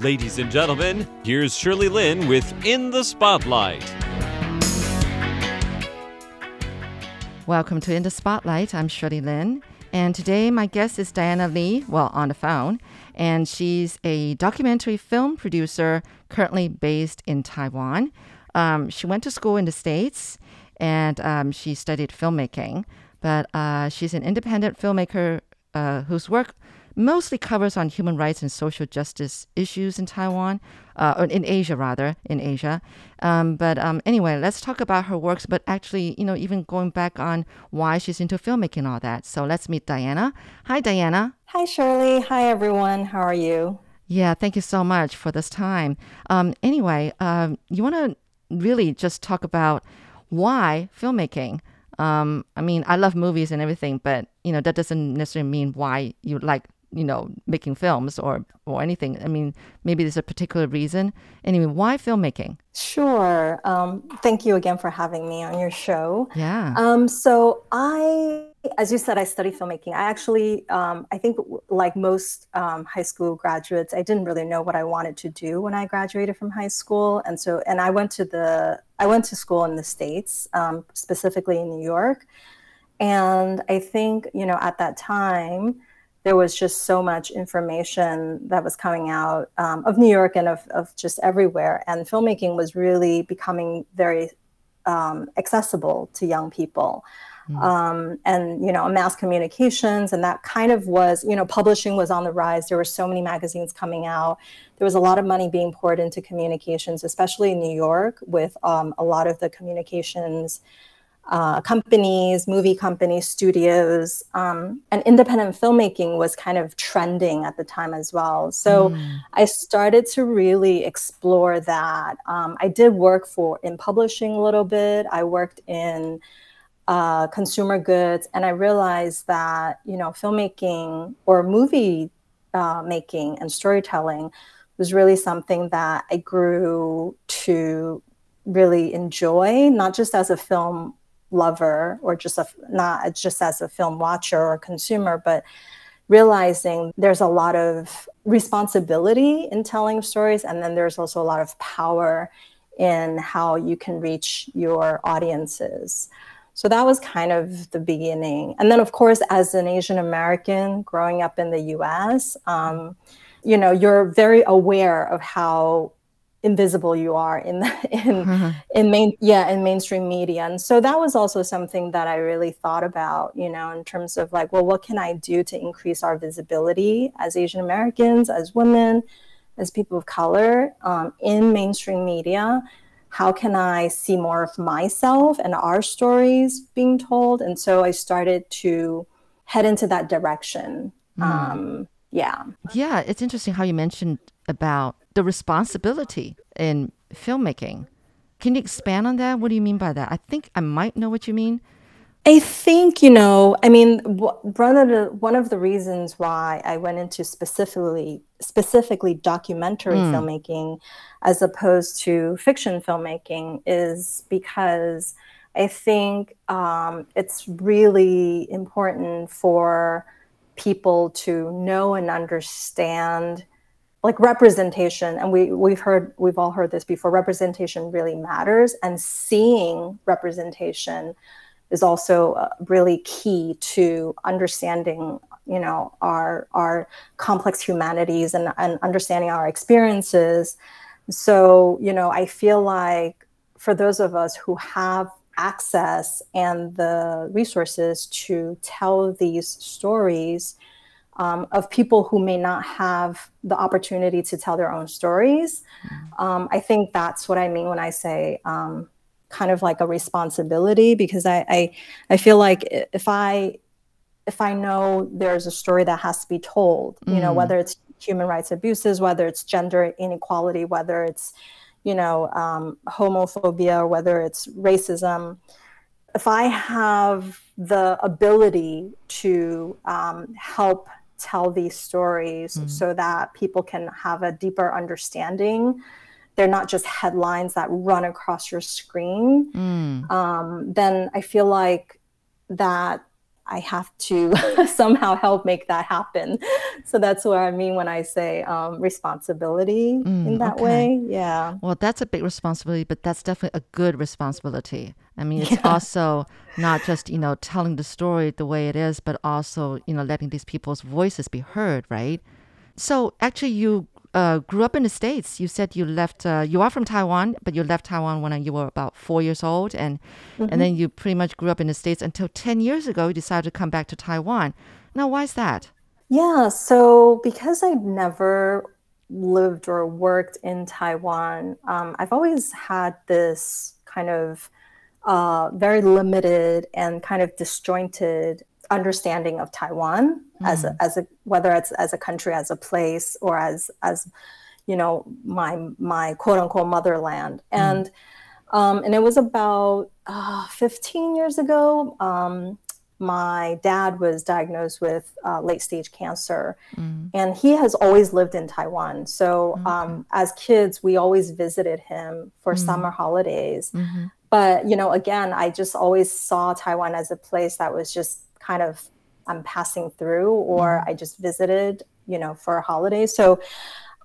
Ladies and gentlemen, here's Shirley Lin with In the Spotlight. Welcome to In the Spotlight. I'm Shirley Lin. And today my guest is Diana Lee, well, on the phone. And she's a documentary film producer currently based in Taiwan. Um, she went to school in the States and um, she studied filmmaking. But uh, she's an independent filmmaker uh, whose work mostly covers on human rights and social justice issues in Taiwan, uh, or in Asia rather, in Asia. Um, but um, anyway, let's talk about her works. But actually, you know, even going back on why she's into filmmaking and all that. So let's meet Diana. Hi, Diana. Hi, Shirley. Hi, everyone. How are you? Yeah, thank you so much for this time. Um, anyway, um, you want to really just talk about why filmmaking? Um, I mean, I love movies and everything, but you know that doesn't necessarily mean why you like you know making films or or anything. I mean, maybe there's a particular reason. Anyway, why filmmaking? Sure. Um, thank you again for having me on your show. Yeah. Um, so I, as you said, I study filmmaking. I actually, um, I think, like most um, high school graduates, I didn't really know what I wanted to do when I graduated from high school, and so, and I went to the, I went to school in the states, um, specifically in New York, and I think, you know, at that time there was just so much information that was coming out um, of New York and of, of just everywhere. And filmmaking was really becoming very um, accessible to young people. Mm. Um, and, you know, mass communications, and that kind of was, you know, publishing was on the rise. There were so many magazines coming out. There was a lot of money being poured into communications, especially in New York, with um, a lot of the communications uh, companies, movie companies, studios, um, and independent filmmaking was kind of trending at the time as well. So mm. I started to really explore that. Um, I did work for in publishing a little bit. I worked in uh, consumer goods, and I realized that you know filmmaking or movie uh, making and storytelling was really something that I grew to really enjoy, not just as a film lover or just a not just as a film watcher or consumer but realizing there's a lot of responsibility in telling stories. And then there's also a lot of power in how you can reach your audiences. So that was kind of the beginning. And then of course as an asian american growing up in the us um, you know you're very aware of how invisible you are in in mm-hmm. in main yeah in mainstream media. And so that was also something that i really thought about you know in terms of like well what can i do to increase our visibility as asian americans as women as people of color um, in mainstream media? How can i see more of myself and our stories being told? And so i started to head into that direction. Mm. um, yeah. Yeah it's interesting how you mentioned about the responsibility in filmmaking. Can you expand on that? What do you mean by that? I think I might know what you mean. I think you know. I mean, one of the one of the reasons why I went into specifically specifically documentary mm. filmmaking, as opposed to fiction filmmaking, is because I think um, it's really important for people to know and understand like representation and we we've heard we've all heard this before representation really matters and seeing representation is also uh, really key to understanding you know our our complex humanities and, and understanding our experiences. So you know i feel like for those of us who have access and the resources to tell these stories um, of people who may not have the opportunity to tell their own stories. Mm. Um, I think that's what I mean when I say um, kind of like a responsibility, because I, I I feel like if I if I know there's a story that has to be told, mm. you know, mm. whether it's human rights abuses, whether it's gender inequality, whether it's you know um, homophobia, whether it's racism. If I have the ability to um, help tell these stories mm. so that people can have a deeper understanding they're not just headlines that run across your screen mm. um, then i feel like that I have to somehow help make that happen. So that's what I mean when I say um, responsibility mm, in that okay. way. Yeah. Well, that's a big responsibility, but that's definitely a good responsibility. I mean, it's yeah. also not just, you know, telling the story the way it is, but also, you know, letting these people's voices be heard, right? So actually, you uh, grew up in the States. You said you left, uh, you are from Taiwan, but you left Taiwan when you were about four years old. And, mm-hmm. and then you pretty much grew up in the States until 10 years ago, you decided to come back to Taiwan. Now, why is that? Yeah, so because I've never lived or worked in Taiwan, um, I've always had this kind of uh, very limited and kind of disjointed understanding of Taiwan mm. as a, mm. as a whether it's as a country, as a place, or as as you know my my quote unquote motherland. Mm. And um, and it was about uh, 15 years ago. Um, my dad was diagnosed with uh, late stage cancer, mm. and he has always lived in Taiwan. So, um, as kids, we always visited him for mm. summer holidays. Mm-hmm. But, you know, again, I just always saw Taiwan as a place that was just kind of I'm passing through or mm-hmm. I just visited, you know, for a holiday. So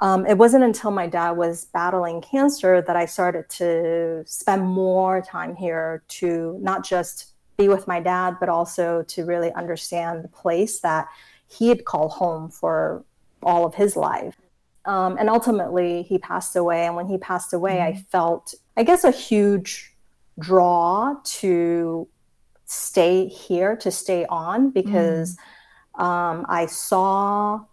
um, it wasn't until my dad was battling cancer that I started to spend more time here to not just be with my dad, but also to really understand the place that he had called home for all of his life. Um, and ultimately, he passed away. And when he passed away, mm-hmm. I felt, I guess, a huge draw to stay here, to stay on, because mm. um, I saw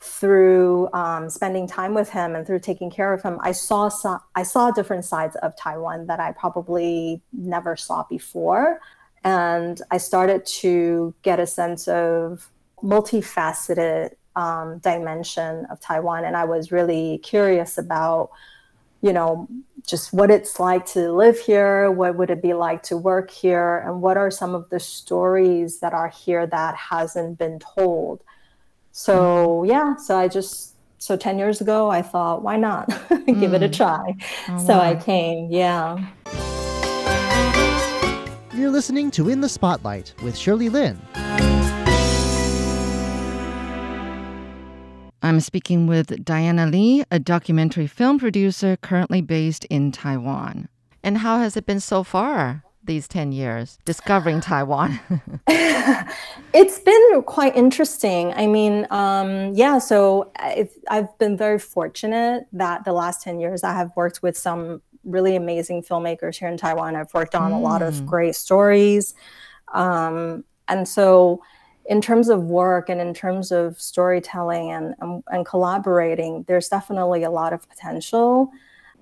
through um, spending time with him and through taking care of him, I saw some, I saw different sides of Taiwan that I probably never saw before, and I started to get a sense of multifaceted um, dimension of Taiwan, and I was really curious about you know, just what it's like to live here, what would it be like to work here, and what are some of the stories that are here that hasn't been told. So mm-hmm. yeah, so I just so 10 years ago I thought, why not? Give mm. it a mm. try. Oh, so wow. I came, yeah. You're listening to In the Spotlight with Shirley Lin. I'm speaking with Diana Lee, a documentary film producer currently based in Taiwan. And how has it been so far? These 10 years discovering Taiwan? it's been quite interesting. I mean, um, yeah, so I've, I've been very fortunate that the last 10 years I have worked with some really amazing filmmakers here in Taiwan. I've worked on mm. a lot of mm. great stories. Um, and so in terms of work and in terms of storytelling and, and, and collaborating, there's definitely a lot of potential,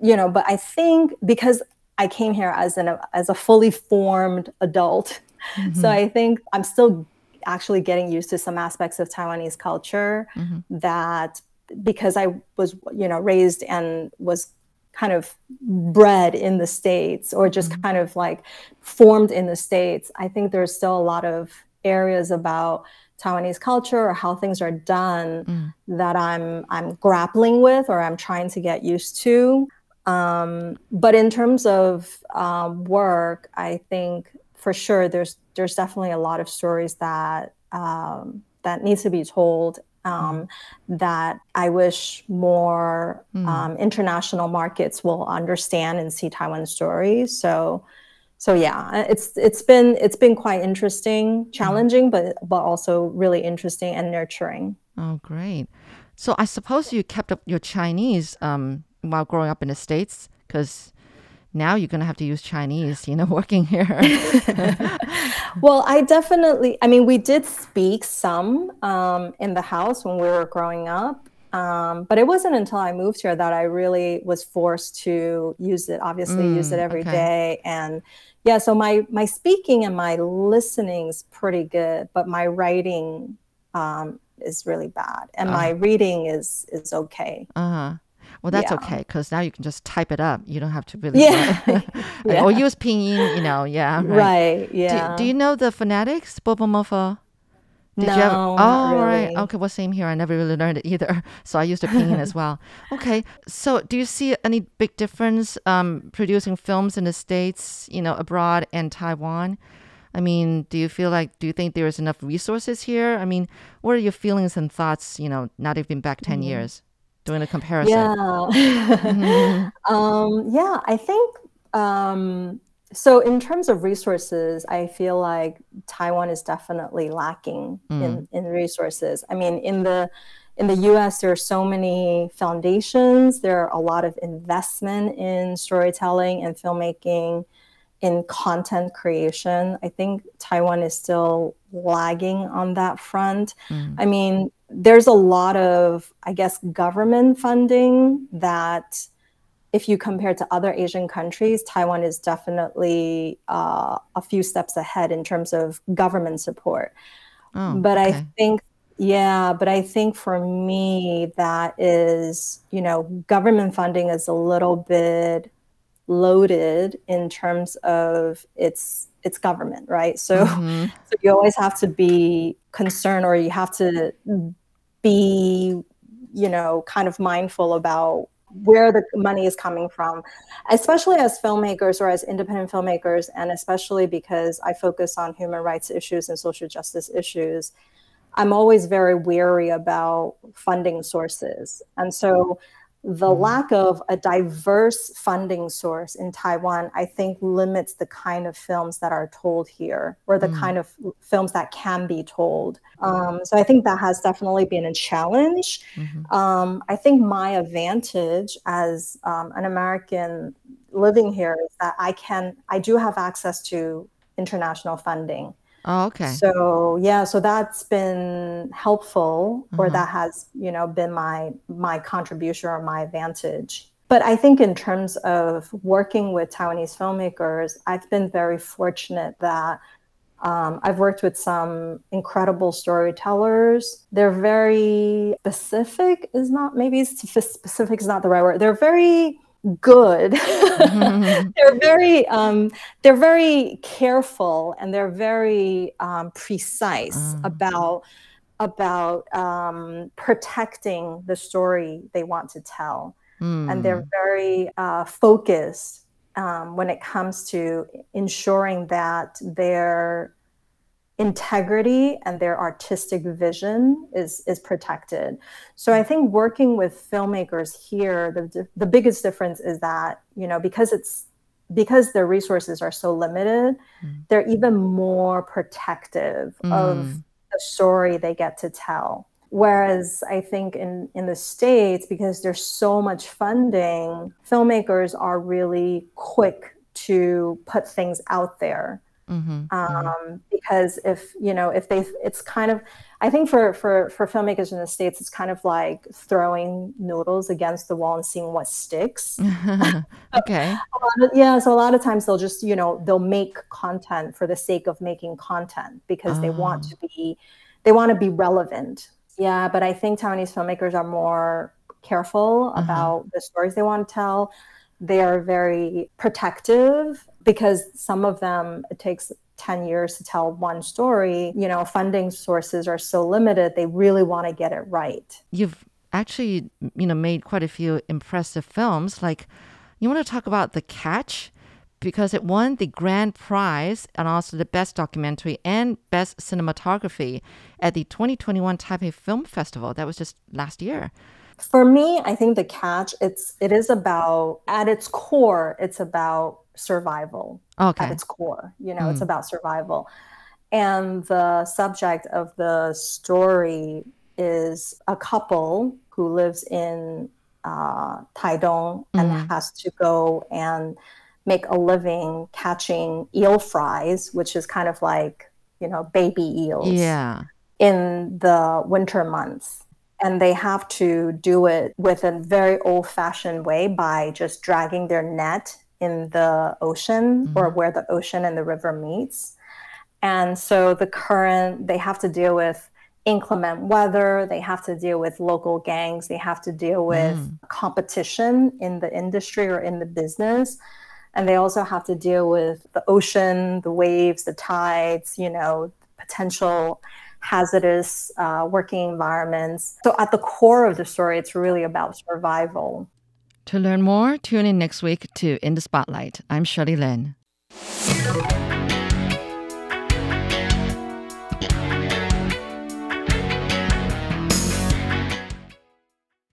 you know. But I think because I came here as an as a fully formed adult, mm-hmm. so I think I'm still actually getting used to some aspects of Taiwanese culture mm-hmm. that because I was you know raised and was kind of bred in the states or just mm-hmm. kind of like formed in the states i think there's still a lot of areas about Taiwanese culture or how things are done mm. that I'm I'm grappling with or I'm trying to get used to. Um, but in terms of um, work, I think for sure there's there's definitely a lot of stories that um, that needs to be told. Um, mm. That I wish more mm. international markets will understand and see Taiwan stories. So so yeah, it's it's been it's been quite interesting, challenging, but but also really interesting and nurturing. Oh, great! So I suppose you kept up your Chinese um, while growing up in the states, because now you're going to have to use Chinese, you know, working here. well, I definitely, I mean, we did speak some um, in the house when we were growing up. Um, but it wasn't until I moved here that I really was forced to use it, obviously, mm, use it every okay. day, And yeah so my my speaking and my listening is pretty good but my writing um, is really bad and uh my uh-huh. reading is is okay uh-huh well that's yeah. okay because now you can just type it up you don't have to really yeah. yeah. or use pinyin you know yeah right, right yeah do, do, you know the phonetics did no, you ever? Oh, really. right. Okay. Well, same here. I never really learned it either. So I used a pinyin as well. Okay. So do you see any big difference um, producing films in the States, you know, abroad and Taiwan? I mean, do you feel like, do you think there is enough resources here? I mean, what are your feelings and thoughts, you know, not even back 10 mm-hmm. years, doing a comparison? Yeah. mm-hmm. um, yeah, I think, um, so in terms of resources, I feel like Taiwan is definitely lacking mm. in, in resources. I mean, in the, in the US, there are so many foundations, there are a lot of investment in storytelling and filmmaking in content creation. I think Taiwan is still lagging on that front. Mm. I mean, there's a lot of, I guess, government funding that, if you compare to other Asian countries, Taiwan is definitely uh, a few steps ahead in terms of government support. Oh, but okay. I think yeah, but I think for me, that is, you know, government funding is a little bit loaded in terms of its its government, right? So, mm-hmm. so you always have to be concerned, or you have to be, you know, kind of mindful about where the money is coming from, especially as filmmakers or as independent filmmakers, and especially because I focus on human rights issues and social justice issues. I'm always very wary about funding sources, and so the mm-hmm. lack of a diverse funding source in Taiwan, I think, limits the kind of films that are told here or the mm. kind of films that can be told. Um, so I think that has definitely been a challenge. Mm-hmm. Um, I think my advantage as um, an American living here is that I can, I do have access to international funding. Oh, okay. So yeah, so that's been helpful, or mm-hmm. that has you know been my my contribution or my advantage. But I think in terms of working with Taiwanese filmmakers, I've been very fortunate that um, I've worked with some incredible storytellers. They're very specific, is not maybe specific is not the right word. They're very good. they're very um, they're very careful and they're very um, precise mm. about about um, protecting the story they want to tell, mm. and they're very uh, focused um, when it comes to ensuring that their integrity and their artistic vision is is protected. So I think working with filmmakers here, the the biggest difference is that you know because it's because their resources are so limited, mm. they're even more protective mm. of the story they get to tell. Whereas I think in, in the States, because there's so much funding, filmmakers are really quick to put things out there Mm-hmm, mm-hmm. Um, because if you know if they it's kind of i think for for for filmmakers in the states it's kind of like throwing noodles against the wall and seeing what sticks okay of, yeah so a lot of times they'll just you know they'll make content for the sake of making content because oh. they want to oh. be they want to be relevant yeah but i think taiwanese filmmakers are more careful uh-huh. about the stories they want to tell they are very protective because some of them it takes 10 years to tell one story. You know funding sources are so limited they really want to get it right. You've actually you know made quite a few impressive films. Like you want to talk about the catch? Because it won the grand prize and also the best documentary and best cinematography at the 2021 taipei film festival. That was just last year for me i think the catch it's it is about at its core it's about survival okay. at its core. You know, mm. it's about survival. And the subject of the story is a couple who lives in uh, Taidong and mm. has to go and make a living catching eel fries, which is kind of like, you know, baby eels. Yeah. In the winter months. And they have to do it with a very old fashioned way by just dragging their net in the ocean mm-hmm. or where the ocean and the river meets. And so the current, they have to deal with inclement weather, they have to deal with local gangs, they have to deal with mm. competition in the industry or in the business. And they also have to deal with the ocean, the waves, the tides, you know, potential hazardous uh, working environments. So, at the core of the story, it's really about survival. To learn more, tune in next week to In the Spotlight. I'm Shirley Lin.